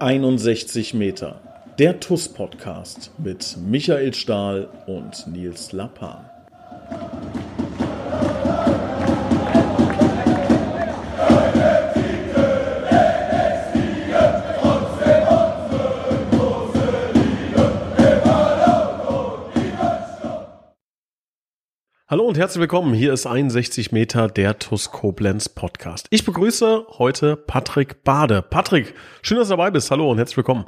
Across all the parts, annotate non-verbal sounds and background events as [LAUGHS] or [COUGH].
61 Meter. Der TUS Podcast mit Michael Stahl und Nils Lappan. Und herzlich willkommen. Hier ist 61 Meter der TUS Koblenz Podcast. Ich begrüße heute Patrick Bade. Patrick, schön, dass du dabei bist. Hallo und herzlich willkommen.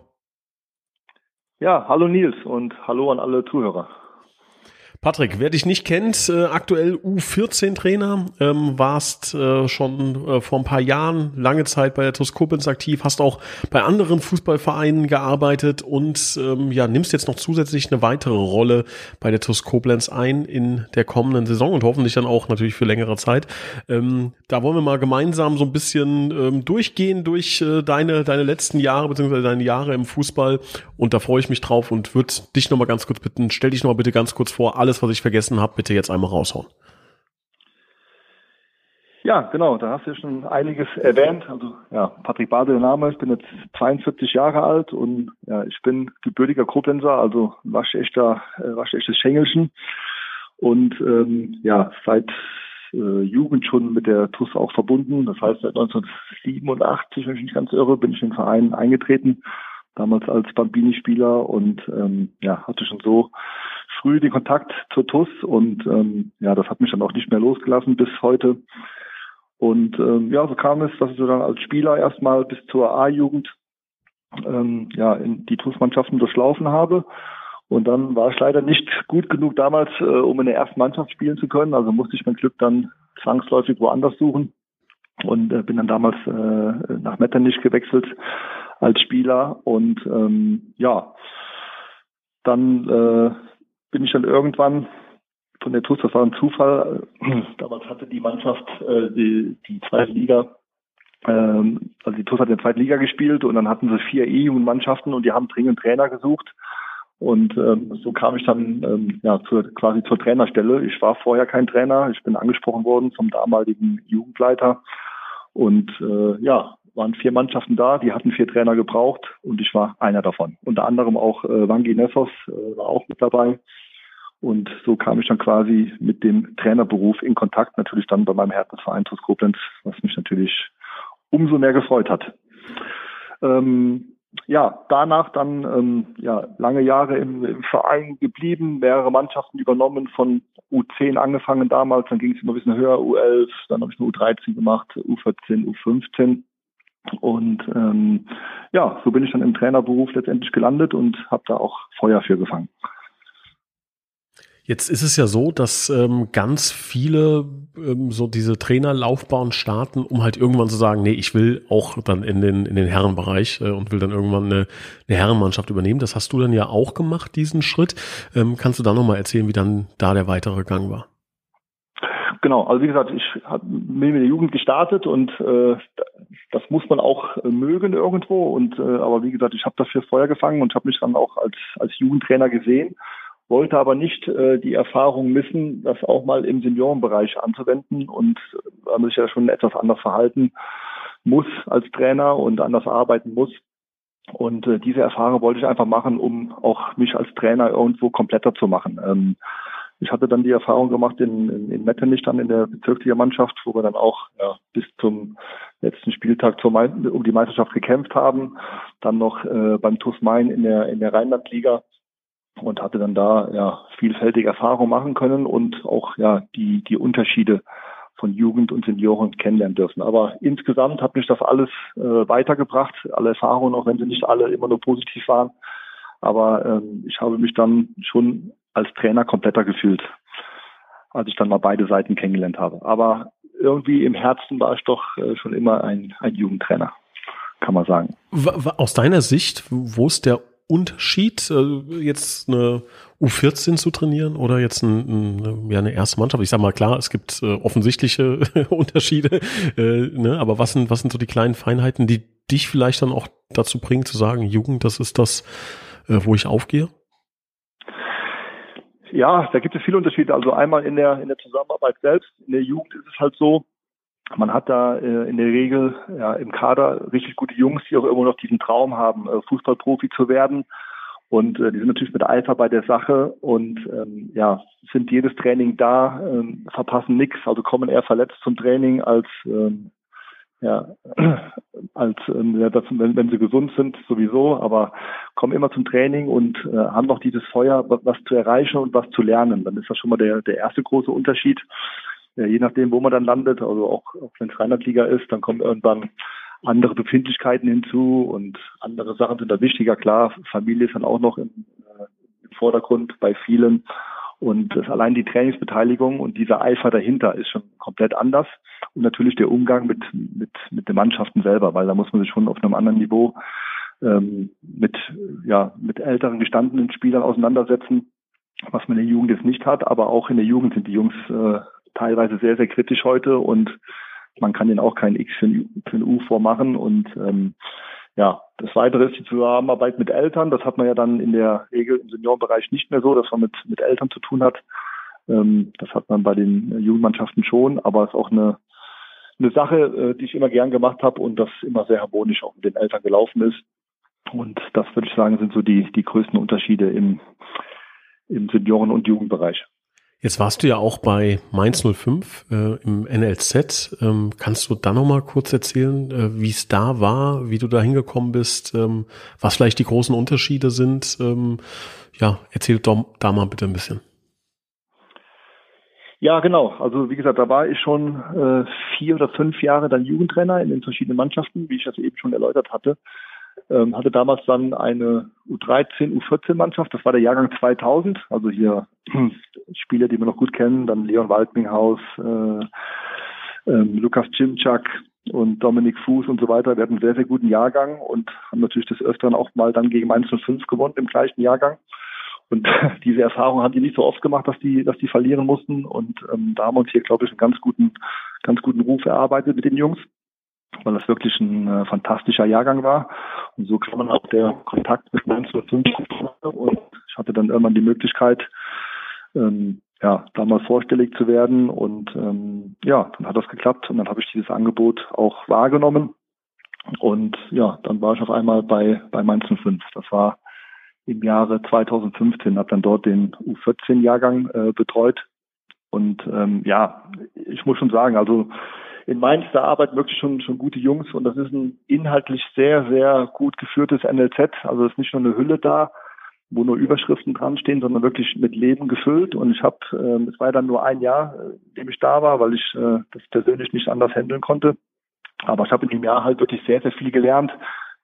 Ja, hallo Nils und hallo an alle Zuhörer. Patrick, wer dich nicht kennt, äh, aktuell U14-Trainer, ähm, warst äh, schon äh, vor ein paar Jahren lange Zeit bei der TuS aktiv, hast auch bei anderen Fußballvereinen gearbeitet und ähm, ja, nimmst jetzt noch zusätzlich eine weitere Rolle bei der TuS ein in der kommenden Saison und hoffentlich dann auch natürlich für längere Zeit. Ähm, da wollen wir mal gemeinsam so ein bisschen ähm, durchgehen durch äh, deine, deine letzten Jahre beziehungsweise deine Jahre im Fußball und da freue ich mich drauf und würde dich nochmal ganz kurz bitten, stell dich nochmal bitte ganz kurz vor, alles alles, was ich vergessen habe, bitte jetzt einmal raushauen. Ja, genau, da hast du ja schon einiges erwähnt. Also ja, Patrick Bade der Name, ich bin jetzt 42 Jahre alt und ja, ich bin gebürtiger Koblenzer, also waschechter, äh, waschechtes Schengelchen. Und ähm, ja, seit äh, Jugend schon mit der TUS auch verbunden. Das heißt, seit 1987, wenn ich nicht ganz irre, bin ich in den Verein eingetreten, damals als Bambini-Spieler und ähm, ja, hatte schon so früh den Kontakt zur TUS und ähm, ja, das hat mich dann auch nicht mehr losgelassen bis heute. Und ähm, ja, so kam es, dass ich dann als Spieler erstmal bis zur A-Jugend ähm, ja, in die TUS-Mannschaften durchlaufen habe. Und dann war ich leider nicht gut genug damals, äh, um in der ersten Mannschaft spielen zu können. Also musste ich mein Glück dann zwangsläufig woanders suchen und äh, bin dann damals äh, nach Metternich gewechselt als Spieler. Und ähm, ja, dann äh, bin ich dann irgendwann von der TUS, das war ein Zufall, damals hatte die Mannschaft äh, die, die zweite Liga, ähm, also die TUS hat in der zweiten Liga gespielt und dann hatten sie vier E-Jugendmannschaften und die haben dringend Trainer gesucht. Und ähm, so kam ich dann ähm, ja zur, quasi zur Trainerstelle. Ich war vorher kein Trainer, ich bin angesprochen worden vom damaligen Jugendleiter. Und äh, ja, waren vier Mannschaften da, die hatten vier Trainer gebraucht und ich war einer davon. Unter anderem auch äh, Wangi Nessos äh, war auch mit dabei. Und so kam ich dann quasi mit dem Trainerberuf in Kontakt, natürlich dann bei meinem Herzensverein TuS Koblenz, was mich natürlich umso mehr gefreut hat. Ähm, ja, danach dann ähm, ja, lange Jahre im, im, Verein geblieben, mehrere Mannschaften übernommen, von U10 angefangen damals, dann ging es immer ein bisschen höher, U11, dann habe ich eine U13 gemacht, U14, U15. Und ähm, ja, so bin ich dann im Trainerberuf letztendlich gelandet und habe da auch Feuer für gefangen. Jetzt ist es ja so, dass ähm, ganz viele ähm, so diese Trainerlaufbahn starten, um halt irgendwann zu sagen, nee, ich will auch dann in den, in den Herrenbereich äh, und will dann irgendwann eine, eine Herrenmannschaft übernehmen. Das hast du dann ja auch gemacht, diesen Schritt. Ähm, kannst du da nochmal erzählen, wie dann da der weitere Gang war? Genau, also wie gesagt, ich bin mit der Jugend gestartet und äh, das muss man auch äh, mögen irgendwo. Und äh, aber wie gesagt, ich habe dafür Feuer gefangen und habe mich dann auch als als Jugendtrainer gesehen wollte aber nicht äh, die Erfahrung missen, das auch mal im Seniorenbereich anzuwenden und weil man sich ja schon etwas anders verhalten muss als Trainer und anders arbeiten muss. Und äh, diese Erfahrung wollte ich einfach machen, um auch mich als Trainer irgendwo kompletter zu machen. Ähm, ich hatte dann die Erfahrung gemacht in, in, in Metternich dann in der Bezirksliga-Mannschaft, wo wir dann auch ja, bis zum letzten Spieltag zur um die Meisterschaft gekämpft haben. Dann noch äh, beim TuS Main in der, in der Rheinlandliga und hatte dann da ja vielfältige Erfahrungen machen können und auch ja die die Unterschiede von Jugend und Senioren kennenlernen dürfen. Aber insgesamt hat mich das alles äh, weitergebracht, alle Erfahrungen, auch wenn sie nicht alle immer nur positiv waren. Aber ähm, ich habe mich dann schon als Trainer kompletter gefühlt, als ich dann mal beide Seiten kennengelernt habe. Aber irgendwie im Herzen war ich doch äh, schon immer ein, ein Jugendtrainer, kann man sagen. Aus deiner Sicht, wo ist der Unterschied, äh, jetzt eine U14 zu trainieren oder jetzt ein, ein, ja, eine erste Mannschaft? Ich sag mal, klar, es gibt äh, offensichtliche [LAUGHS] Unterschiede, ne? aber was sind, was sind so die kleinen Feinheiten, die dich vielleicht dann auch dazu bringen zu sagen, Jugend, das ist das, wo ich aufgehe? Ja, da gibt es viele Unterschiede. Also einmal in der, in der Zusammenarbeit selbst. In der Jugend ist es halt so, man hat da äh, in der Regel ja, im Kader richtig gute Jungs, die auch immer noch diesen Traum haben, äh, Fußballprofi zu werden. Und äh, die sind natürlich mit Eifer bei der Sache und ähm, ja, sind jedes Training da, ähm, verpassen nichts, also kommen eher verletzt zum Training als ähm, ja, [CLEARS THROAT] als das, wenn, wenn sie gesund sind sowieso, aber kommen immer zum Training und äh, haben noch dieses Feuer, was, was zu erreichen und was zu lernen. Dann ist das schon mal der, der erste große Unterschied. Ja, je nachdem, wo man dann landet, also auch, auch wenn es Rheinlandliga ist, dann kommen irgendwann andere Befindlichkeiten hinzu und andere Sachen sind da wichtiger. Klar, Familie ist dann auch noch im, äh, im Vordergrund bei vielen. Und das, allein die Trainingsbeteiligung und dieser Eifer dahinter ist schon komplett anders. Und natürlich der Umgang mit, mit, mit den Mannschaften selber, weil da muss man sich schon auf einem anderen Niveau ähm, mit, ja, mit älteren gestandenen Spielern auseinandersetzen, was man in der Jugend jetzt nicht hat. Aber auch in der Jugend sind die Jungs äh, teilweise sehr, sehr kritisch heute und man kann denen auch kein X für ein, für ein U vormachen. Und ähm, ja, das Weitere ist die Zusammenarbeit mit Eltern. Das hat man ja dann in der Regel im Seniorenbereich nicht mehr so, dass man mit, mit Eltern zu tun hat. Ähm, das hat man bei den Jugendmannschaften schon, aber es ist auch eine, eine Sache, äh, die ich immer gern gemacht habe und das immer sehr harmonisch auch mit den Eltern gelaufen ist. Und das würde ich sagen, sind so die, die größten Unterschiede im, im Senioren- und Jugendbereich. Jetzt warst du ja auch bei Mainz 05 äh, im NLZ. Ähm, kannst du da nochmal kurz erzählen, äh, wie es da war, wie du da hingekommen bist, ähm, was vielleicht die großen Unterschiede sind? Ähm, ja, erzähl doch da mal bitte ein bisschen. Ja, genau. Also wie gesagt, da war ich schon äh, vier oder fünf Jahre dann Jugendtrainer in den verschiedenen Mannschaften, wie ich das eben schon erläutert hatte. Ähm, hatte damals dann eine U13, U14-Mannschaft, das war der Jahrgang 2000, also hier [CLEARS THROAT] Spieler, die wir noch gut kennen, dann Leon Waldminghaus, äh, ähm, Lukas Cimczak und Dominik Fuß und so weiter. Wir hatten einen sehr, sehr guten Jahrgang und haben natürlich des Öfteren auch mal dann gegen Mainz 05 gewonnen im gleichen Jahrgang. Und [LAUGHS] diese Erfahrung haben die nicht so oft gemacht, dass die, dass die verlieren mussten. Und ähm, da haben wir uns hier, glaube ich, einen ganz guten, ganz guten Ruf erarbeitet mit den Jungs weil das wirklich ein äh, fantastischer Jahrgang war. Und so kam man auch der Kontakt mit 1905 und ich hatte dann irgendwann die Möglichkeit, ähm, ja, da mal vorstellig zu werden und ähm, ja, dann hat das geklappt und dann habe ich dieses Angebot auch wahrgenommen und ja, dann war ich auf einmal bei bei Mainz 05. Das war im Jahre 2015, habe dann dort den U14-Jahrgang äh, betreut und ähm, ja, ich muss schon sagen, also in Mainz, da arbeiten wirklich schon, schon gute Jungs und das ist ein inhaltlich sehr, sehr gut geführtes NLZ. Also es ist nicht nur eine Hülle da, wo nur Überschriften dran stehen, sondern wirklich mit Leben gefüllt. Und ich habe, äh, es war dann nur ein Jahr, äh, in dem ich da war, weil ich äh, das persönlich nicht anders handeln konnte. Aber ich habe in dem Jahr halt wirklich sehr, sehr viel gelernt.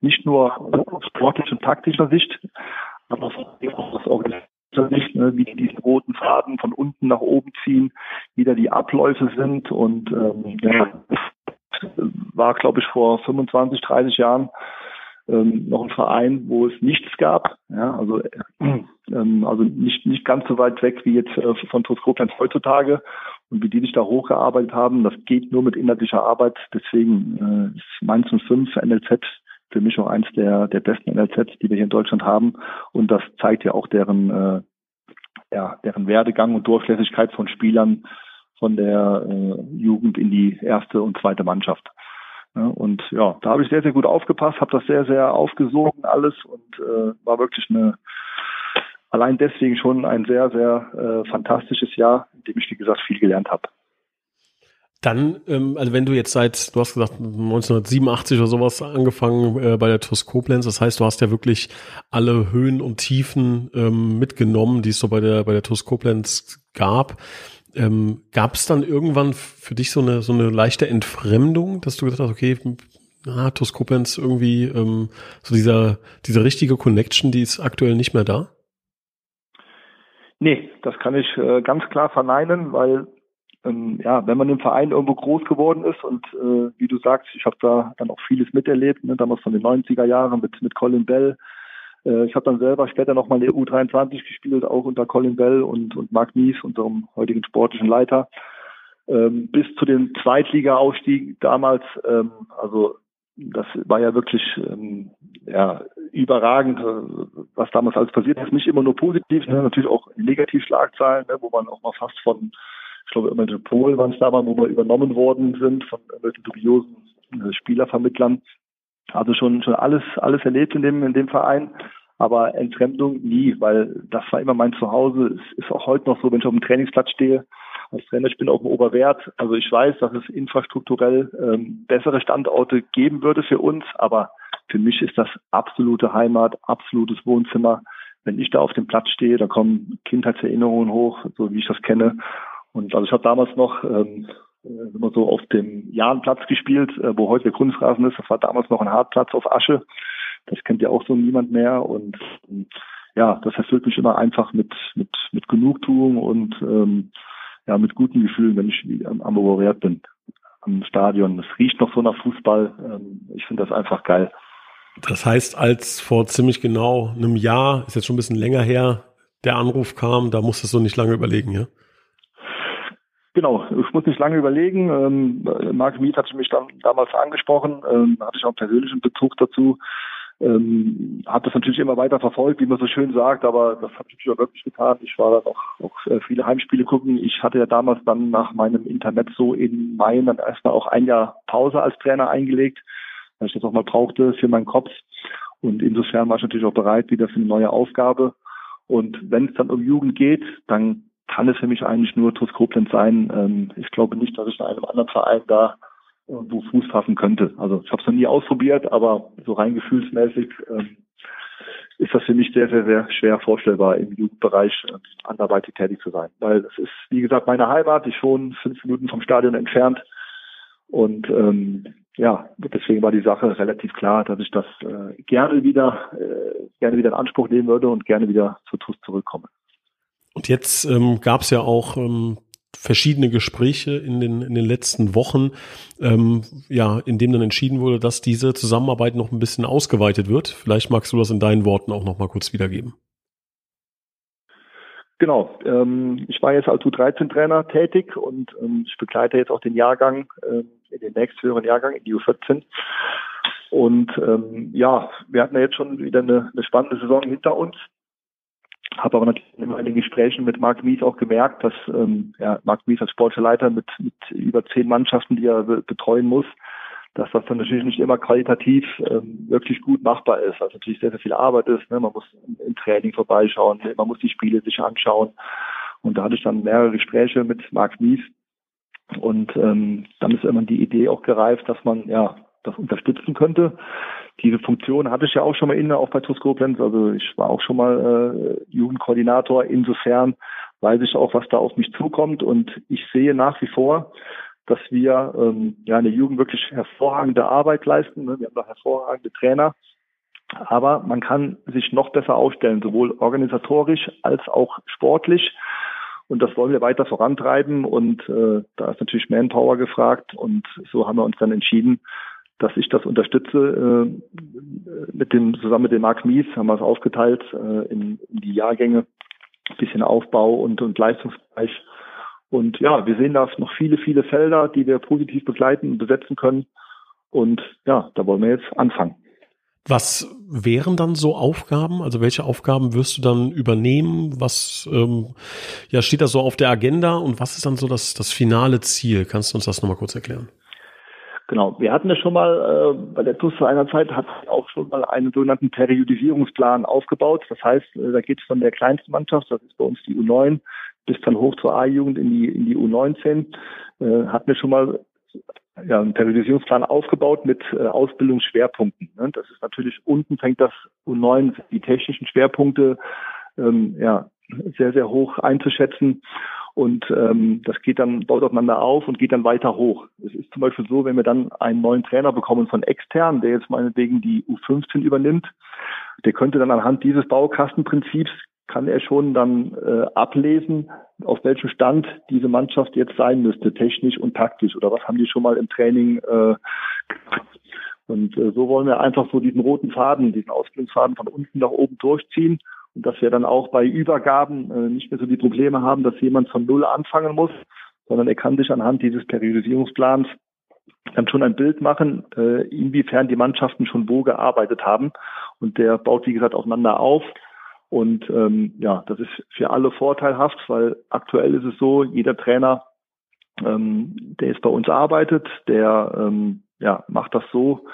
Nicht nur aus sportlicher und taktischer Sicht, aber auch aus nicht, ne, wie die roten Faden von unten nach oben ziehen, wie da die Abläufe sind und ähm, ja, war, glaube ich, vor 25, 30 Jahren ähm, noch ein Verein, wo es nichts gab. Ja, also ähm, also nicht nicht ganz so weit weg wie jetzt äh, von TuS heutzutage und wie die sich da hochgearbeitet haben. Das geht nur mit inhaltlicher Arbeit. Deswegen äh, ist Mainz 05 NLZ für mich auch eins der, der besten NLZs, die wir hier in Deutschland haben. Und das zeigt ja auch deren, äh, ja, deren Werdegang und Durchlässigkeit von Spielern von der äh, Jugend in die erste und zweite Mannschaft. Ja, und ja, da habe ich sehr, sehr gut aufgepasst, habe das sehr, sehr aufgesogen alles und äh, war wirklich eine allein deswegen schon ein sehr, sehr äh, fantastisches Jahr, in dem ich, wie gesagt, viel gelernt habe. Dann, ähm, also wenn du jetzt seit, du hast gesagt 1987 oder sowas angefangen äh, bei der TUS das heißt, du hast ja wirklich alle Höhen und Tiefen ähm, mitgenommen, die es so bei der bei der TUS gab. Ähm, gab es dann irgendwann für dich so eine so eine leichte Entfremdung, dass du gesagt hast, okay, ah, TUS irgendwie ähm, so dieser diese richtige Connection, die ist aktuell nicht mehr da? Nee, das kann ich äh, ganz klar verneinen, weil ähm, ja, wenn man im Verein irgendwo groß geworden ist und äh, wie du sagst, ich habe da dann auch vieles miterlebt, ne, damals von den 90er Jahren mit, mit Colin Bell. Äh, ich habe dann selber später nochmal in der U23 gespielt, auch unter Colin Bell und, und Mark Mies, unserem heutigen sportlichen Leiter. Ähm, bis zu dem Zweitliga-Aufstieg damals, ähm, also das war ja wirklich ähm, ja, überragend, äh, was damals alles passiert ist. Nicht immer nur positiv, ne, natürlich auch Negativschlagzeilen, ne, wo man auch mal fast von ich glaube, irgendwelche Polen waren es damals, wo wir übernommen worden sind von irgendwelchen dubiosen äh, Spielervermittlern. Also schon, schon alles, alles erlebt in dem, in dem Verein. Aber Entfremdung nie, weil das war immer mein Zuhause. Es ist auch heute noch so, wenn ich auf dem Trainingsplatz stehe, als Trainer, ich bin auf dem Oberwert. Also ich weiß, dass es infrastrukturell ähm, bessere Standorte geben würde für uns, aber für mich ist das absolute Heimat, absolutes Wohnzimmer. Wenn ich da auf dem Platz stehe, da kommen Kindheitserinnerungen hoch, so wie ich das kenne. Und also ich habe damals noch ähm, äh, immer so auf dem Jahnplatz gespielt, äh, wo heute der Kunstrasen ist. Das war damals noch ein Hartplatz auf Asche. Das kennt ja auch so niemand mehr. Und ja, das erfüllt mich immer einfach mit, mit, mit Genugtuung und ähm, ja, mit guten Gefühlen, wenn ich am, am Oberwert bin, am Stadion. Es riecht noch so nach Fußball. Ähm, ich finde das einfach geil. Das heißt, als vor ziemlich genau einem Jahr, ist jetzt schon ein bisschen länger her, der Anruf kam, da musstest du nicht lange überlegen, ja? Genau, ich muss nicht lange überlegen. Ähm, Marc Miet hatte mich dann damals angesprochen, ähm, hatte ich auch einen persönlichen Bezug dazu. Ähm, habe das natürlich immer weiter verfolgt, wie man so schön sagt, aber das habe ich auch wirklich getan. Ich war dann auch, auch äh, viele Heimspiele gucken. Ich hatte ja damals dann nach meinem Intermezzo in Main dann erstmal auch ein Jahr Pause als Trainer eingelegt, weil ich das auch mal brauchte für meinen Kopf. Und insofern war ich natürlich auch bereit wieder für eine neue Aufgabe. Und wenn es dann um Jugend geht, dann kann es für mich eigentlich nur TuS Koblenz sein. Ähm, ich glaube nicht, dass ich in einem anderen Verein da irgendwo Fuß fassen könnte. Also ich habe es noch nie ausprobiert, aber so rein gefühlsmäßig ähm, ist das für mich sehr, sehr, sehr schwer vorstellbar, im Jugendbereich äh, anderweitig tätig zu sein. Weil es ist, wie gesagt, meine Heimat. Ich wohne fünf Minuten vom Stadion entfernt. Und ähm, ja, deswegen war die Sache relativ klar, dass ich das äh, gerne wieder äh, gerne wieder in Anspruch nehmen würde und gerne wieder zu TUS zurückkomme. Und jetzt ähm, gab es ja auch ähm, verschiedene Gespräche in den, in den letzten Wochen, ähm, ja, in dem dann entschieden wurde, dass diese Zusammenarbeit noch ein bisschen ausgeweitet wird. Vielleicht magst du das in deinen Worten auch noch mal kurz wiedergeben. Genau. Ähm, ich war jetzt als U13-Trainer tätig und ähm, ich begleite jetzt auch den Jahrgang, äh, in den nächsthöheren Jahrgang, in die U14. Und ähm, ja, wir hatten ja jetzt schon wieder eine, eine spannende Saison hinter uns. Habe aber natürlich in den Gesprächen mit Marc Mies auch gemerkt, dass ähm, ja, Marc Mies als Sportleiter mit, mit über zehn Mannschaften, die er betreuen muss, dass das dann natürlich nicht immer qualitativ ähm, wirklich gut machbar ist. Also natürlich sehr, sehr viel Arbeit ist. Ne? Man muss im Training vorbeischauen, man muss die Spiele sich anschauen. Und da hatte ich dann mehrere Gespräche mit Marc Mies. Und ähm, dann ist immer die Idee auch gereift, dass man ja das unterstützen könnte. Diese Funktion hatte ich ja auch schon mal inne, auch bei TuS. Also ich war auch schon mal äh, Jugendkoordinator. Insofern weiß ich auch, was da auf mich zukommt. Und ich sehe nach wie vor, dass wir ähm, ja in der Jugend wirklich hervorragende Arbeit leisten. Ne? Wir haben da hervorragende Trainer. Aber man kann sich noch besser aufstellen, sowohl organisatorisch als auch sportlich. Und das wollen wir weiter vorantreiben. Und äh, da ist natürlich Manpower gefragt. Und so haben wir uns dann entschieden, dass ich das unterstütze äh, mit dem zusammen mit dem Marc Mies haben wir es aufgeteilt äh, in, in die Jahrgänge, bisschen Aufbau und, und Leistungsbereich. Und ja, wir sehen da noch viele, viele Felder, die wir positiv begleiten und besetzen können. Und ja, da wollen wir jetzt anfangen. Was wären dann so Aufgaben? Also welche Aufgaben wirst du dann übernehmen? Was ähm, ja, steht da so auf der Agenda und was ist dann so das, das finale Ziel? Kannst du uns das nochmal kurz erklären? Genau, wir hatten ja schon mal, äh, bei der TUS vor einer Zeit hat auch schon mal einen sogenannten Periodisierungsplan aufgebaut. Das heißt, äh, da geht es von der kleinsten Mannschaft, das ist bei uns die U9, bis dann hoch zur A-Jugend in die, in die U19. Äh, hatten wir schon mal ja, einen Periodisierungsplan aufgebaut mit äh, Ausbildungsschwerpunkten. Ne? Das ist natürlich, unten fängt das U9, die technischen Schwerpunkte, ähm, ja, sehr, sehr hoch einzuschätzen. Und ähm, das geht dann, baut aufeinander auf und geht dann weiter hoch. Es ist zum Beispiel so, wenn wir dann einen neuen Trainer bekommen von extern, der jetzt meinetwegen die U15 übernimmt, der könnte dann anhand dieses Baukastenprinzips kann er schon dann äh, ablesen, auf welchem Stand diese Mannschaft jetzt sein müsste, technisch und taktisch. Oder was haben die schon mal im Training äh, und äh, so wollen wir einfach so diesen roten Faden, diesen Ausbildungsfaden von unten nach oben durchziehen dass wir dann auch bei Übergaben äh, nicht mehr so die Probleme haben, dass jemand von Null anfangen muss, sondern er kann sich anhand dieses Periodisierungsplans dann schon ein Bild machen, äh, inwiefern die Mannschaften schon wo gearbeitet haben. Und der baut, wie gesagt, aufeinander auf. Und ähm, ja, das ist für alle vorteilhaft, weil aktuell ist es so, jeder Trainer ähm, der jetzt bei uns arbeitet, der ähm, ja, macht das so,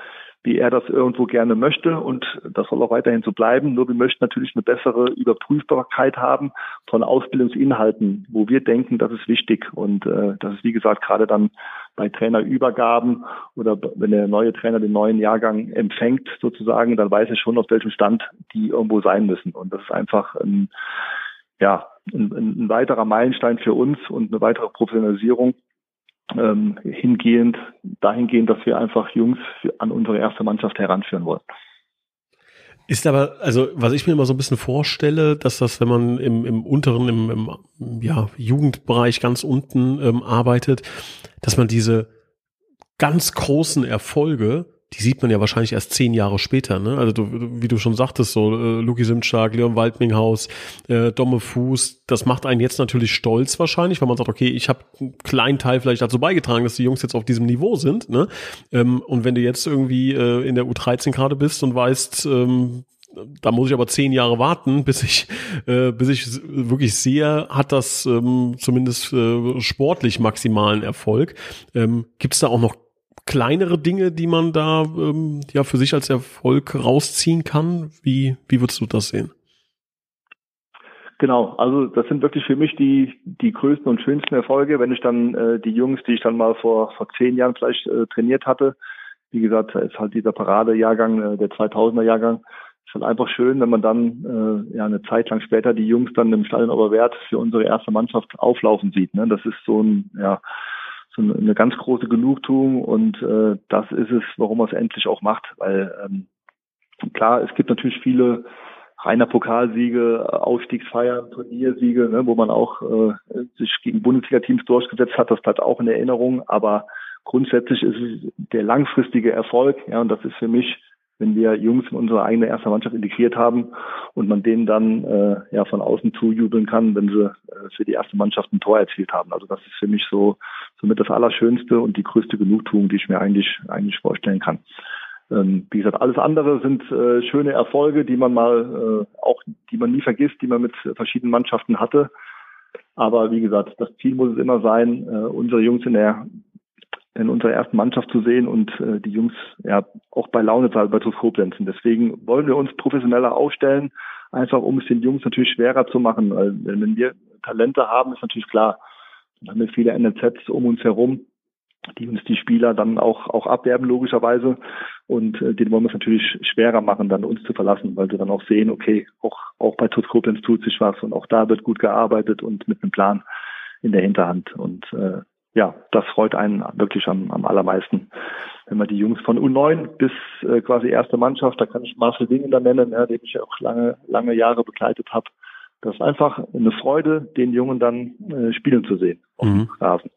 wie er das irgendwo gerne möchte und das soll auch weiterhin so bleiben. Nur wir möchten natürlich eine bessere Überprüfbarkeit haben von Ausbildungsinhalten, wo wir denken, das ist wichtig. Und äh, das ist wie gesagt gerade dann bei Trainerübergaben oder wenn der neue Trainer den neuen Jahrgang empfängt sozusagen, dann weiß er schon, auf welchem Stand die irgendwo sein müssen. Und das ist einfach ein, ja, ein, ein weiterer Meilenstein für uns und eine weitere Professionalisierung ähm, hingehend, dahingehend, dass wir einfach Jungs an unsere erste Mannschaft heranführen wollen. Ist aber, also was ich mir immer so ein bisschen vorstelle, dass das, wenn man im, im unteren, im, im ja, Jugendbereich ganz unten ähm, arbeitet, dass man diese ganz großen Erfolge die sieht man ja wahrscheinlich erst zehn Jahre später, ne? Also du, wie du schon sagtest, so äh, Luki Simstark, Leon Waldminghaus, äh, Domme Fuß, das macht einen jetzt natürlich stolz wahrscheinlich, weil man sagt, okay, ich habe einen kleinen Teil vielleicht dazu beigetragen, dass die Jungs jetzt auf diesem Niveau sind, ne? Ähm, und wenn du jetzt irgendwie äh, in der U13 gerade bist und weißt, ähm, da muss ich aber zehn Jahre warten, bis ich, äh, bis ich wirklich sehe, hat das ähm, zumindest äh, sportlich maximalen Erfolg. Ähm, Gibt es da auch noch kleinere Dinge, die man da ähm, ja für sich als Erfolg rausziehen kann? Wie, wie würdest du das sehen? Genau, also das sind wirklich für mich die, die größten und schönsten Erfolge, wenn ich dann äh, die Jungs, die ich dann mal vor, vor zehn Jahren vielleicht äh, trainiert hatte, wie gesagt, ist halt dieser Paradejahrgang, äh, der 2000er Jahrgang, ist halt einfach schön, wenn man dann äh, ja eine Zeit lang später die Jungs dann im Stadion Oberwert für unsere erste Mannschaft auflaufen sieht. Ne? Das ist so ein, ja, so eine ganz große Genugtuung und äh, das ist es, warum er es endlich auch macht, weil ähm, klar, es gibt natürlich viele reiner Pokalsiege, Aufstiegsfeiern, Turniersiege, ne, wo man auch äh, sich gegen Bundesliga-Teams durchgesetzt hat, das bleibt auch in Erinnerung, aber grundsätzlich ist es der langfristige Erfolg, ja, und das ist für mich wenn wir Jungs in unsere eigene erste Mannschaft integriert haben und man denen dann äh, ja von außen zujubeln kann, wenn sie äh, für die erste Mannschaft ein Tor erzielt haben. Also das ist für mich so somit das Allerschönste und die größte Genugtuung, die ich mir eigentlich eigentlich vorstellen kann. Ähm, wie gesagt, alles andere sind äh, schöne Erfolge, die man mal äh, auch, die man nie vergisst, die man mit verschiedenen Mannschaften hatte. Aber wie gesagt, das Ziel muss es immer sein, äh, unsere Jungs in der in unserer ersten Mannschaft zu sehen und äh, die Jungs ja auch bei Laune zu bei TuS deswegen wollen wir uns professioneller aufstellen, einfach um es den Jungs natürlich schwerer zu machen. Weil wenn wir Talente haben, ist natürlich klar, dann haben wir viele NLZs um uns herum, die uns die Spieler dann auch auch abwerben logischerweise und äh, denen wollen wir es natürlich schwerer machen, dann uns zu verlassen, weil sie dann auch sehen, okay, auch auch bei TuS tut sich was und auch da wird gut gearbeitet und mit einem Plan in der Hinterhand und äh, ja, das freut einen wirklich am, am allermeisten. Wenn man die Jungs von U9 bis äh, quasi erste Mannschaft, da kann ich Marcel Wingender nennen, ja, den ich auch lange, lange Jahre begleitet habe. Das ist einfach eine Freude, den Jungen dann äh, spielen zu sehen auf mhm. Rasen.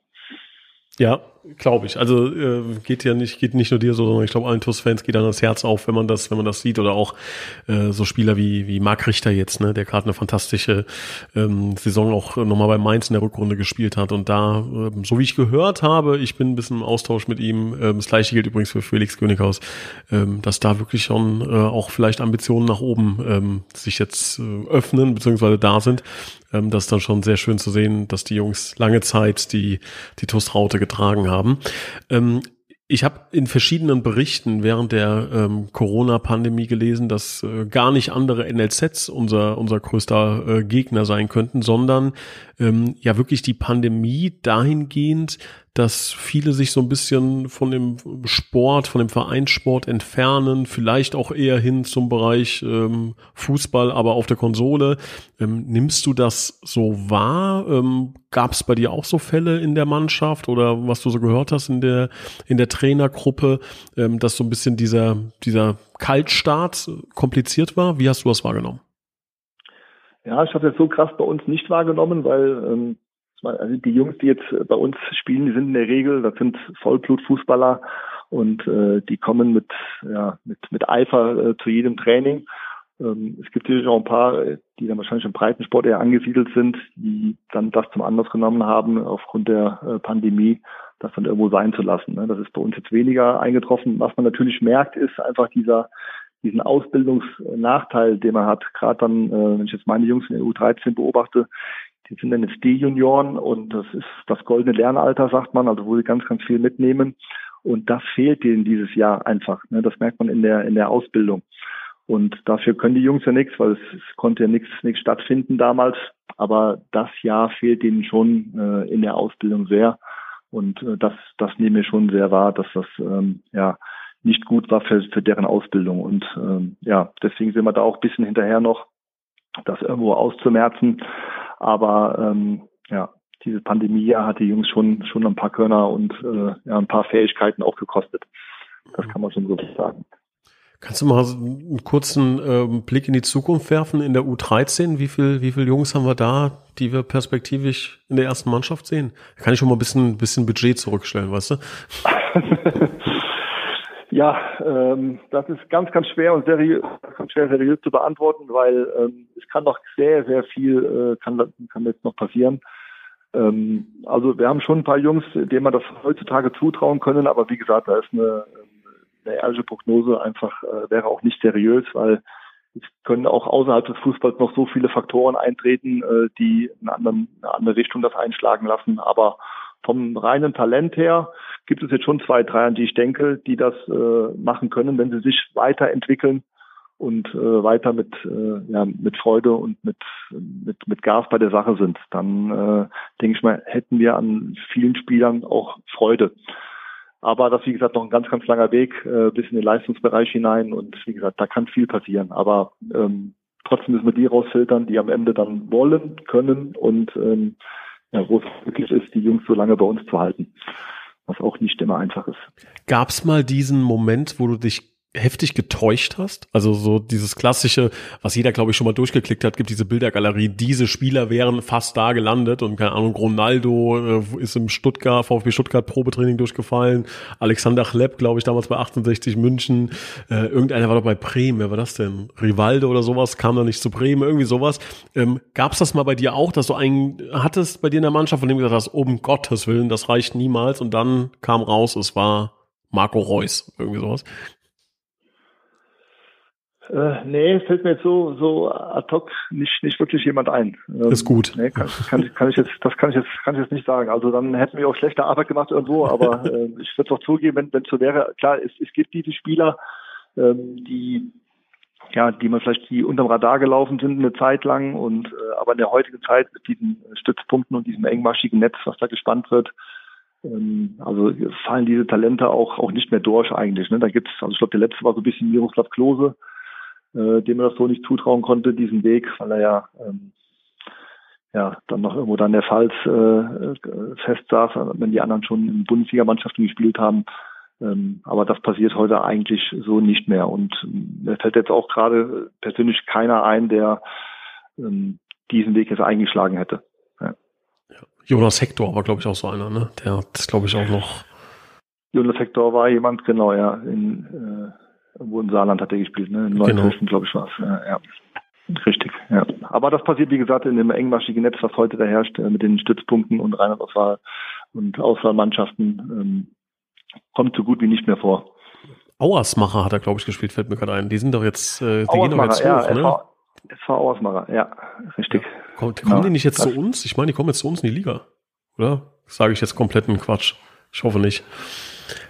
Ja, glaube ich. Also äh, geht ja nicht, geht nicht nur dir so, sondern ich glaube allen TUS-Fans geht dann das Herz auf, wenn man das, wenn man das sieht oder auch äh, so Spieler wie wie Marc Richter jetzt, ne, der gerade eine fantastische ähm, Saison auch nochmal bei Mainz in der Rückrunde gespielt hat und da, äh, so wie ich gehört habe, ich bin ein bisschen im Austausch mit ihm. Äh, das gleiche gilt übrigens für Felix Könighaus, äh, dass da wirklich schon äh, auch vielleicht Ambitionen nach oben ähm, sich jetzt äh, öffnen beziehungsweise da sind. Ähm, das ist dann schon sehr schön zu sehen, dass die Jungs lange Zeit die die TUS-Raute getragen haben haben. Ähm, ich habe in verschiedenen Berichten während der ähm, Corona-Pandemie gelesen, dass äh, gar nicht andere NLZs unser, unser größter äh, Gegner sein könnten, sondern ähm, ja wirklich die Pandemie dahingehend, dass viele sich so ein bisschen von dem Sport, von dem Vereinssport entfernen, vielleicht auch eher hin zum Bereich ähm, Fußball, aber auf der Konsole. Ähm, nimmst du das so wahr? Ähm, Gab es bei dir auch so Fälle in der Mannschaft oder was du so gehört hast in der in der Trainergruppe, ähm, dass so ein bisschen dieser dieser Kaltstart kompliziert war? Wie hast du das wahrgenommen? Ja, ich habe das so krass bei uns nicht wahrgenommen, weil ähm, also die Jungs, die jetzt bei uns spielen, die sind in der Regel, das sind Vollblutfußballer und äh, die kommen mit, ja, mit, mit Eifer äh, zu jedem Training. Ähm, es gibt natürlich auch ein paar, die dann wahrscheinlich im Breitensport eher angesiedelt sind, die dann das zum Anlass genommen haben, aufgrund der äh, Pandemie, das dann irgendwo sein zu lassen. Ne? Das ist bei uns jetzt weniger eingetroffen. Was man natürlich merkt, ist einfach dieser diesen Ausbildungsnachteil, den man hat, gerade dann, äh, wenn ich jetzt meine Jungs in der U13 beobachte, die sind dann jetzt die Junioren und das ist das goldene Lernalter, sagt man, also wo sie ganz, ganz viel mitnehmen. Und das fehlt denen dieses Jahr einfach. Ne? Das merkt man in der, in der Ausbildung. Und dafür können die Jungs ja nichts, weil es, es konnte ja nichts, nichts stattfinden damals. Aber das Jahr fehlt ihnen schon äh, in der Ausbildung sehr. Und äh, das, das nehme ich schon sehr wahr, dass das ähm, ja nicht gut war für, für deren Ausbildung. Und ähm, ja, deswegen sind wir da auch ein bisschen hinterher noch, das irgendwo auszumerzen. Aber ähm, ja, diese Pandemie hat die Jungs schon schon ein paar Körner und äh, ja, ein paar Fähigkeiten auch gekostet. Das kann man schon so sagen. Kannst du mal einen kurzen äh, Blick in die Zukunft werfen in der U13? Wie viel, wie viele Jungs haben wir da, die wir perspektivisch in der ersten Mannschaft sehen? Da kann ich schon mal ein bisschen, bisschen Budget zurückstellen, weißt du? [LAUGHS] ja, ähm, das ist ganz, ganz schwer und seriös, ganz schwer seriös zu beantworten, weil ähm, es kann noch sehr, sehr viel äh, kann, kann jetzt noch passieren. Ähm, also wir haben schon ein paar Jungs, denen man das heutzutage zutrauen können, aber wie gesagt, da ist eine eine ehrliche Prognose einfach äh, wäre auch nicht seriös, weil es können auch außerhalb des Fußballs noch so viele Faktoren eintreten, äh, die in anderen, eine andere Richtung das einschlagen lassen. Aber vom reinen Talent her gibt es jetzt schon zwei, drei, an die ich denke, die das äh, machen können, wenn sie sich weiterentwickeln und äh, weiter mit äh, ja mit Freude und mit mit mit Gas bei der Sache sind, dann äh, denke ich mal hätten wir an vielen Spielern auch Freude. Aber das, wie gesagt, noch ein ganz, ganz langer Weg äh, bis in den Leistungsbereich hinein. Und wie gesagt, da kann viel passieren. Aber ähm, trotzdem müssen wir die rausfiltern, die am Ende dann wollen, können und ähm, ja, wo es wirklich ist, die Jungs so lange bei uns zu halten. Was auch nicht immer einfach ist. Gab es mal diesen Moment, wo du dich heftig getäuscht hast? Also so dieses klassische, was jeder glaube ich schon mal durchgeklickt hat, gibt diese Bildergalerie, diese Spieler wären fast da gelandet und keine Ahnung, Ronaldo äh, ist im Stuttgart, VfB Stuttgart Probetraining durchgefallen, Alexander Chlepp, glaube ich, damals bei 68 München, äh, irgendeiner war doch bei Bremen, wer war das denn? Rivaldo oder sowas, kam da nicht zu Bremen, irgendwie sowas. Ähm, Gab das mal bei dir auch, dass du einen hattest bei dir in der Mannschaft, von dem du gesagt hast, um Gottes Willen, das reicht niemals und dann kam raus, es war Marco Reus, irgendwie sowas. Äh, nee, fällt mir jetzt so, so ad hoc nicht, nicht wirklich jemand ein. Ähm, ist gut. Nee, kann, kann, kann ich jetzt, das kann ich jetzt, kann ich jetzt nicht sagen. Also dann hätten wir auch schlechte Arbeit gemacht irgendwo, [LAUGHS] aber äh, ich würde es auch zugeben, wenn, wenn es so wäre. Klar, es, es gibt diese Spieler, ähm, die, ja, die man vielleicht die unterm Radar gelaufen sind eine Zeit lang und, äh, aber in der heutigen Zeit mit diesen Stützpunkten und diesem engmaschigen Netz, was da gespannt wird, ähm, also fallen diese Talente auch, auch nicht mehr durch eigentlich. Ne? Da gibt's, also ich glaube, der letzte war so ein bisschen Miroslav Klose, äh, dem er das so nicht zutrauen konnte, diesen Weg, weil er ja ähm, ja dann noch irgendwo dann der Pfalz äh, fest saß, wenn die anderen schon in Bundesligamannschaften gespielt haben. Ähm, aber das passiert heute eigentlich so nicht mehr. Und ähm, mir fällt jetzt auch gerade persönlich keiner ein, der ähm, diesen Weg jetzt eingeschlagen hätte. Ja. Jonas Hector war, glaube ich, auch so einer, ne? Der hat, glaube ich, auch noch. Jonas Hector war jemand, genau, ja, in äh, wo in Saarland hat er gespielt, ne? In Neunkirchen, genau. glaube ich, war es. Ja, ja. Richtig, ja. Aber das passiert, wie gesagt, in dem engmaschigen Netz, was heute da herrscht, äh, mit den Stützpunkten und Rein- und Auswahl und Auswahlmannschaften, ähm, kommt so gut wie nicht mehr vor. Auersmacher hat er, glaube ich, gespielt, fällt mir gerade ein. Die sind doch jetzt, äh, die gehen doch jetzt ja, hoch, ne? SV Auersmacher, ja, richtig. Ja. Kommt, kommen ja, die nicht jetzt zu uns? Ich meine, die kommen jetzt zu uns in die Liga, oder? Sage ich jetzt kompletten Quatsch. Ich hoffe nicht.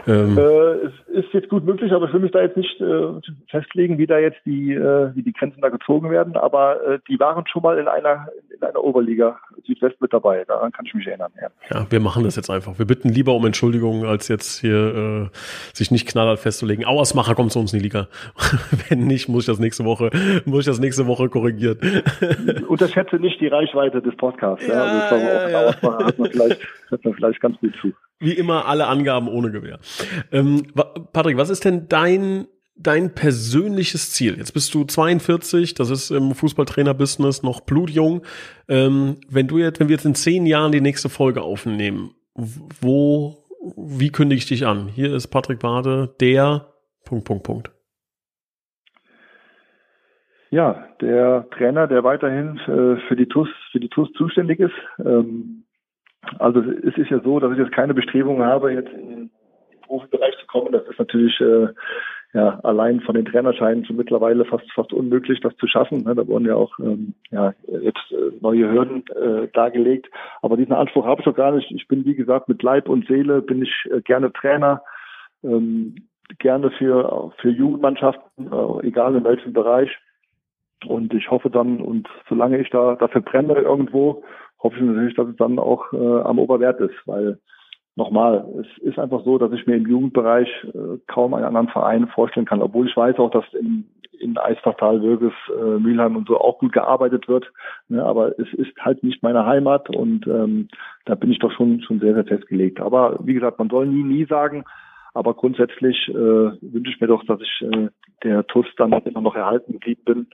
Ähm, äh, ist jetzt gut möglich, aber ich will mich da jetzt nicht äh, festlegen, wie da jetzt die, äh, wie die Grenzen da gezogen werden. Aber äh, die waren schon mal in einer in einer Oberliga Südwest mit dabei. Daran kann ich mich erinnern. Ja. ja, wir machen das jetzt einfach. Wir bitten lieber um Entschuldigung, als jetzt hier äh, sich nicht knallhart festzulegen. Auersmacher kommt zu uns in die Liga. [LAUGHS] Wenn nicht, muss ich das nächste Woche muss ich das nächste Woche korrigieren. [LAUGHS] Unterschätze nicht die Reichweite des Podcasts. Ja, ja also war auch ja. Auersmacher hat man vielleicht hört man vielleicht ganz gut zu. Wie immer alle Angaben ohne Gewehr. Ähm, Patrick, was ist denn dein dein persönliches Ziel? Jetzt bist du 42, das ist im Fußballtrainer-Business noch blutjung. Ähm, wenn du jetzt, wenn wir jetzt in zehn Jahren die nächste Folge aufnehmen, wo, wie kündige ich dich an? Hier ist Patrick Bade, der Punkt, Punkt, Punkt. Ja, der Trainer, der weiterhin äh, für die TUS, für die TUS zuständig ist. Ähm, also es ist ja so, dass ich jetzt keine Bestrebungen habe, jetzt den Profibereich kommen. Das ist natürlich äh, ja, allein von den Trainerscheinen schon mittlerweile fast fast unmöglich, das zu schaffen. Ne? Da wurden ja auch ähm, ja, jetzt äh, neue Hürden äh, dargelegt. Aber diesen Anspruch habe ich doch gar nicht. Ich bin, wie gesagt, mit Leib und Seele bin ich äh, gerne Trainer, ähm, gerne für, für Jugendmannschaften, äh, egal in welchem Bereich. Und ich hoffe dann, und solange ich da dafür brenne irgendwo, hoffe ich natürlich, dass es dann auch äh, am Oberwert ist, weil nochmal, es ist einfach so, dass ich mir im Jugendbereich äh, kaum einen anderen Verein vorstellen kann, obwohl ich weiß auch, dass in, in Eisbachtal, Würges, äh, Mülheim und so auch gut gearbeitet wird. Ne, aber es ist halt nicht meine Heimat und ähm, da bin ich doch schon schon sehr, sehr festgelegt. Aber wie gesagt, man soll nie, nie sagen, aber grundsätzlich äh, wünsche ich mir doch, dass ich äh, der TUS dann immer noch erhalten geblieben bin,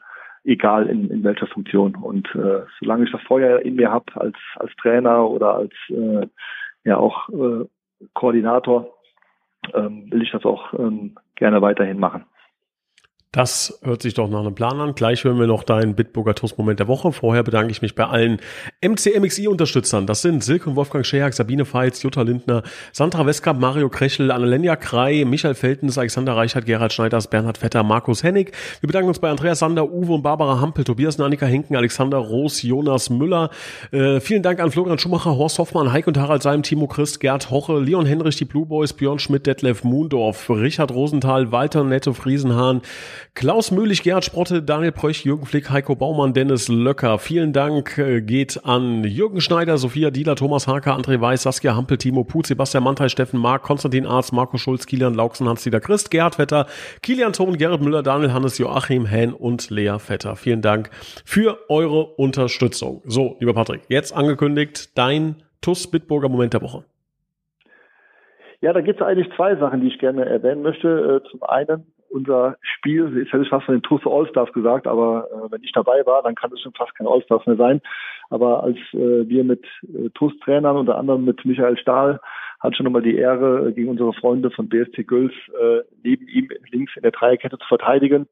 egal in, in welcher Funktion. Und äh, solange ich das Feuer in mir habe als als Trainer oder als äh, ja auch äh, Koordinator, ähm, will ich das auch ähm, gerne weiterhin machen. Das hört sich doch nach einem Plan an. Gleich hören wir noch deinen Bitburger Toast-Moment der Woche. Vorher bedanke ich mich bei allen MCMXI-Unterstützern. Das sind Silke und Wolfgang Scheak, Sabine Feitz, Jutta Lindner, Sandra Westkamp, Mario Krechel, Annelenja Krei, Michael Feltens, Alexander Reichert, Gerhard Schneiders, Bernhard Vetter, Markus Hennig. Wir bedanken uns bei Andreas Sander, Uwe und Barbara Hampel, Tobias Nanika Henken, Alexander Roos, Jonas Müller. Äh, vielen Dank an Florian Schumacher, Horst Hoffmann, Heik und Harald Seim, Timo Christ, Gerd Hoche, Leon Henrich, die Blue Boys, Björn Schmidt, Detlef Moondorf, Richard Rosenthal, Walter Netto Friesenhahn, Klaus Möhlich, Gerhard Sprotte, Daniel Preuch, Jürgen Flick, Heiko Baumann, Dennis Löcker. Vielen Dank äh, geht an Jürgen Schneider, Sophia Dieler, Thomas Harker, André Weiß, Saskia Hampel, Timo Put, Sebastian Mantei, Steffen Mark, Konstantin Arzt, Marco Schulz, Kilian Lauksen, Hans-Dieter Christ, Gerhard Vetter, Kilian Thon, Gerrit Müller, Daniel Hannes, Joachim Hähn und Lea Vetter. Vielen Dank für eure Unterstützung. So, lieber Patrick, jetzt angekündigt, dein TUS Bitburger Moment der Woche. Ja, da gibt es eigentlich zwei Sachen, die ich gerne erwähnen möchte. Äh, zum einen unser Spiel, jetzt hätte ich fast von den TuS Allstars gesagt, aber äh, wenn ich dabei war, dann kann es schon fast kein Allstars mehr sein. Aber als äh, wir mit äh, TuS-Trainern, unter anderem mit Michael Stahl, hat schon nochmal die Ehre, äh, gegen unsere Freunde von BST Gülf äh, neben ihm links in der Dreierkette zu verteidigen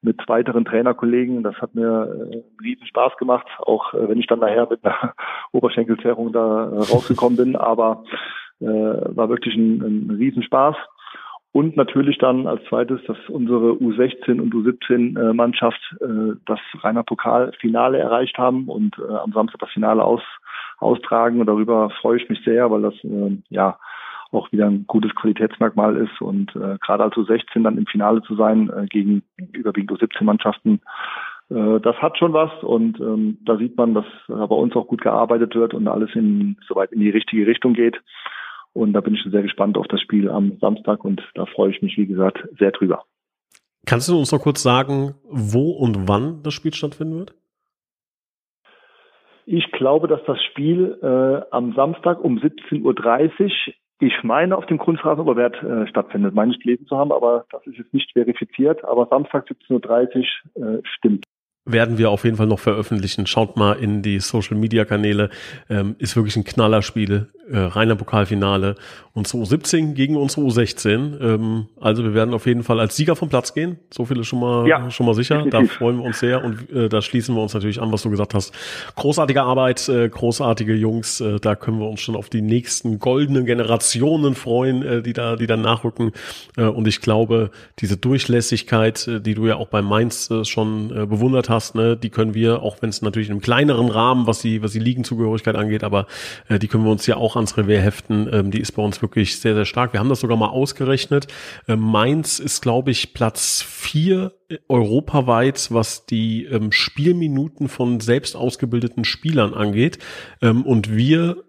mit weiteren Trainerkollegen. Das hat mir äh, riesen Spaß gemacht, auch äh, wenn ich dann nachher mit einer [LAUGHS] Oberschenkelzerrung da äh, rausgekommen bin. Aber äh, war wirklich ein, ein Riesenspaß. Und natürlich dann als zweites, dass unsere U16 und U17 Mannschaft äh, das Rainer Pokalfinale erreicht haben und äh, am Samstag das Finale aus, austragen. Und darüber freue ich mich sehr, weil das äh, ja auch wieder ein gutes Qualitätsmerkmal ist. Und äh, gerade als U16 dann im Finale zu sein äh, gegen überwiegend U17 Mannschaften, äh, das hat schon was. Und ähm, da sieht man, dass bei uns auch gut gearbeitet wird und alles in soweit in die richtige Richtung geht. Und da bin ich sehr gespannt auf das Spiel am Samstag und da freue ich mich, wie gesagt, sehr drüber. Kannst du uns noch kurz sagen, wo und wann das Spiel stattfinden wird? Ich glaube, dass das Spiel äh, am Samstag um 17.30 Uhr, ich meine, auf dem Kunstrasen Oberwert äh, stattfindet. Meine ich gelesen zu haben, aber das ist jetzt nicht verifiziert. Aber Samstag 17.30 Uhr äh, stimmt werden wir auf jeden Fall noch veröffentlichen. Schaut mal in die Social Media Kanäle. Ähm, ist wirklich ein Knallerspiel. Äh, reiner Pokalfinale. Unsere U17 gegen unsere U16. Ähm, also wir werden auf jeden Fall als Sieger vom Platz gehen. So viel ist schon mal, ja, schon mal sicher. Definitiv. Da freuen wir uns sehr und äh, da schließen wir uns natürlich an, was du gesagt hast. Großartige Arbeit, äh, großartige Jungs. Äh, da können wir uns schon auf die nächsten goldenen Generationen freuen, äh, die da, die dann nachrücken. Äh, und ich glaube, diese Durchlässigkeit, äh, die du ja auch bei Mainz äh, schon äh, bewundert hast, hast, ne, die können wir, auch wenn es natürlich in einem kleineren Rahmen, was die, was die Ligenzugehörigkeit angeht, aber äh, die können wir uns ja auch ans Revier heften. Ähm, die ist bei uns wirklich sehr, sehr stark. Wir haben das sogar mal ausgerechnet. Ähm, Mainz ist, glaube ich, Platz vier europaweit, was die ähm, Spielminuten von selbst ausgebildeten Spielern angeht. Ähm, und wir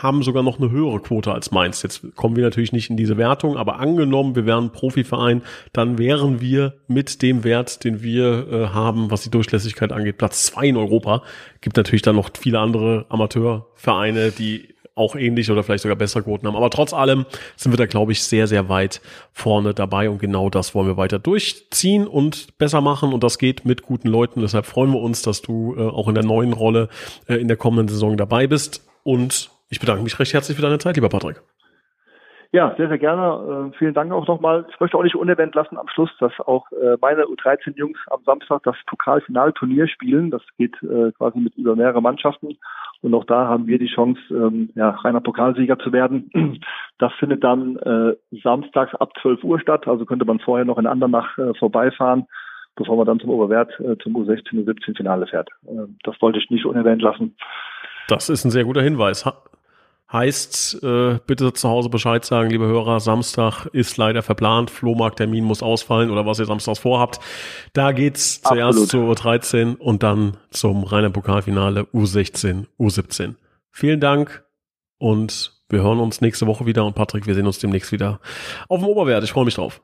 haben sogar noch eine höhere Quote als Mainz. Jetzt kommen wir natürlich nicht in diese Wertung, aber angenommen, wir wären Profiverein, dann wären wir mit dem Wert, den wir äh, haben, was die Durchlässigkeit angeht, Platz zwei in Europa. Gibt natürlich dann noch viele andere Amateurvereine, die auch ähnlich oder vielleicht sogar bessere Quoten haben. Aber trotz allem sind wir da, glaube ich, sehr, sehr weit vorne dabei und genau das wollen wir weiter durchziehen und besser machen und das geht mit guten Leuten. Deshalb freuen wir uns, dass du äh, auch in der neuen Rolle äh, in der kommenden Saison dabei bist und ich bedanke mich recht herzlich für deine Zeit, lieber Patrick. Ja, sehr, sehr gerne. Äh, vielen Dank auch nochmal. Ich möchte auch nicht unerwähnt lassen am Schluss, dass auch äh, meine U13-Jungs am Samstag das Pokalfinalturnier spielen. Das geht äh, quasi mit über mehrere Mannschaften. Und auch da haben wir die Chance, ähm, ja, reiner Pokalsieger zu werden. [CLEARS THROAT] Das findet dann äh, samstags ab 12 Uhr statt. Also könnte man vorher noch in Andernach äh, vorbeifahren, bevor man dann zum Oberwert äh, zum U16 und 17 Finale fährt. Äh, das wollte ich nicht unerwähnt lassen. Das ist ein sehr guter Hinweis. Heißt, äh, bitte zu Hause Bescheid sagen, liebe Hörer, Samstag ist leider verplant, Flohmarkttermin muss ausfallen oder was ihr samstags vorhabt. Da geht's zuerst zur U13 und dann zum Rainer Pokalfinale U16, U17. Vielen Dank und wir hören uns nächste Woche wieder und Patrick, wir sehen uns demnächst wieder auf dem Oberwert. Ich freue mich drauf.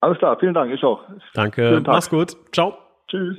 Alles klar, vielen Dank, ich auch. Danke, mach's gut. Ciao. Tschüss.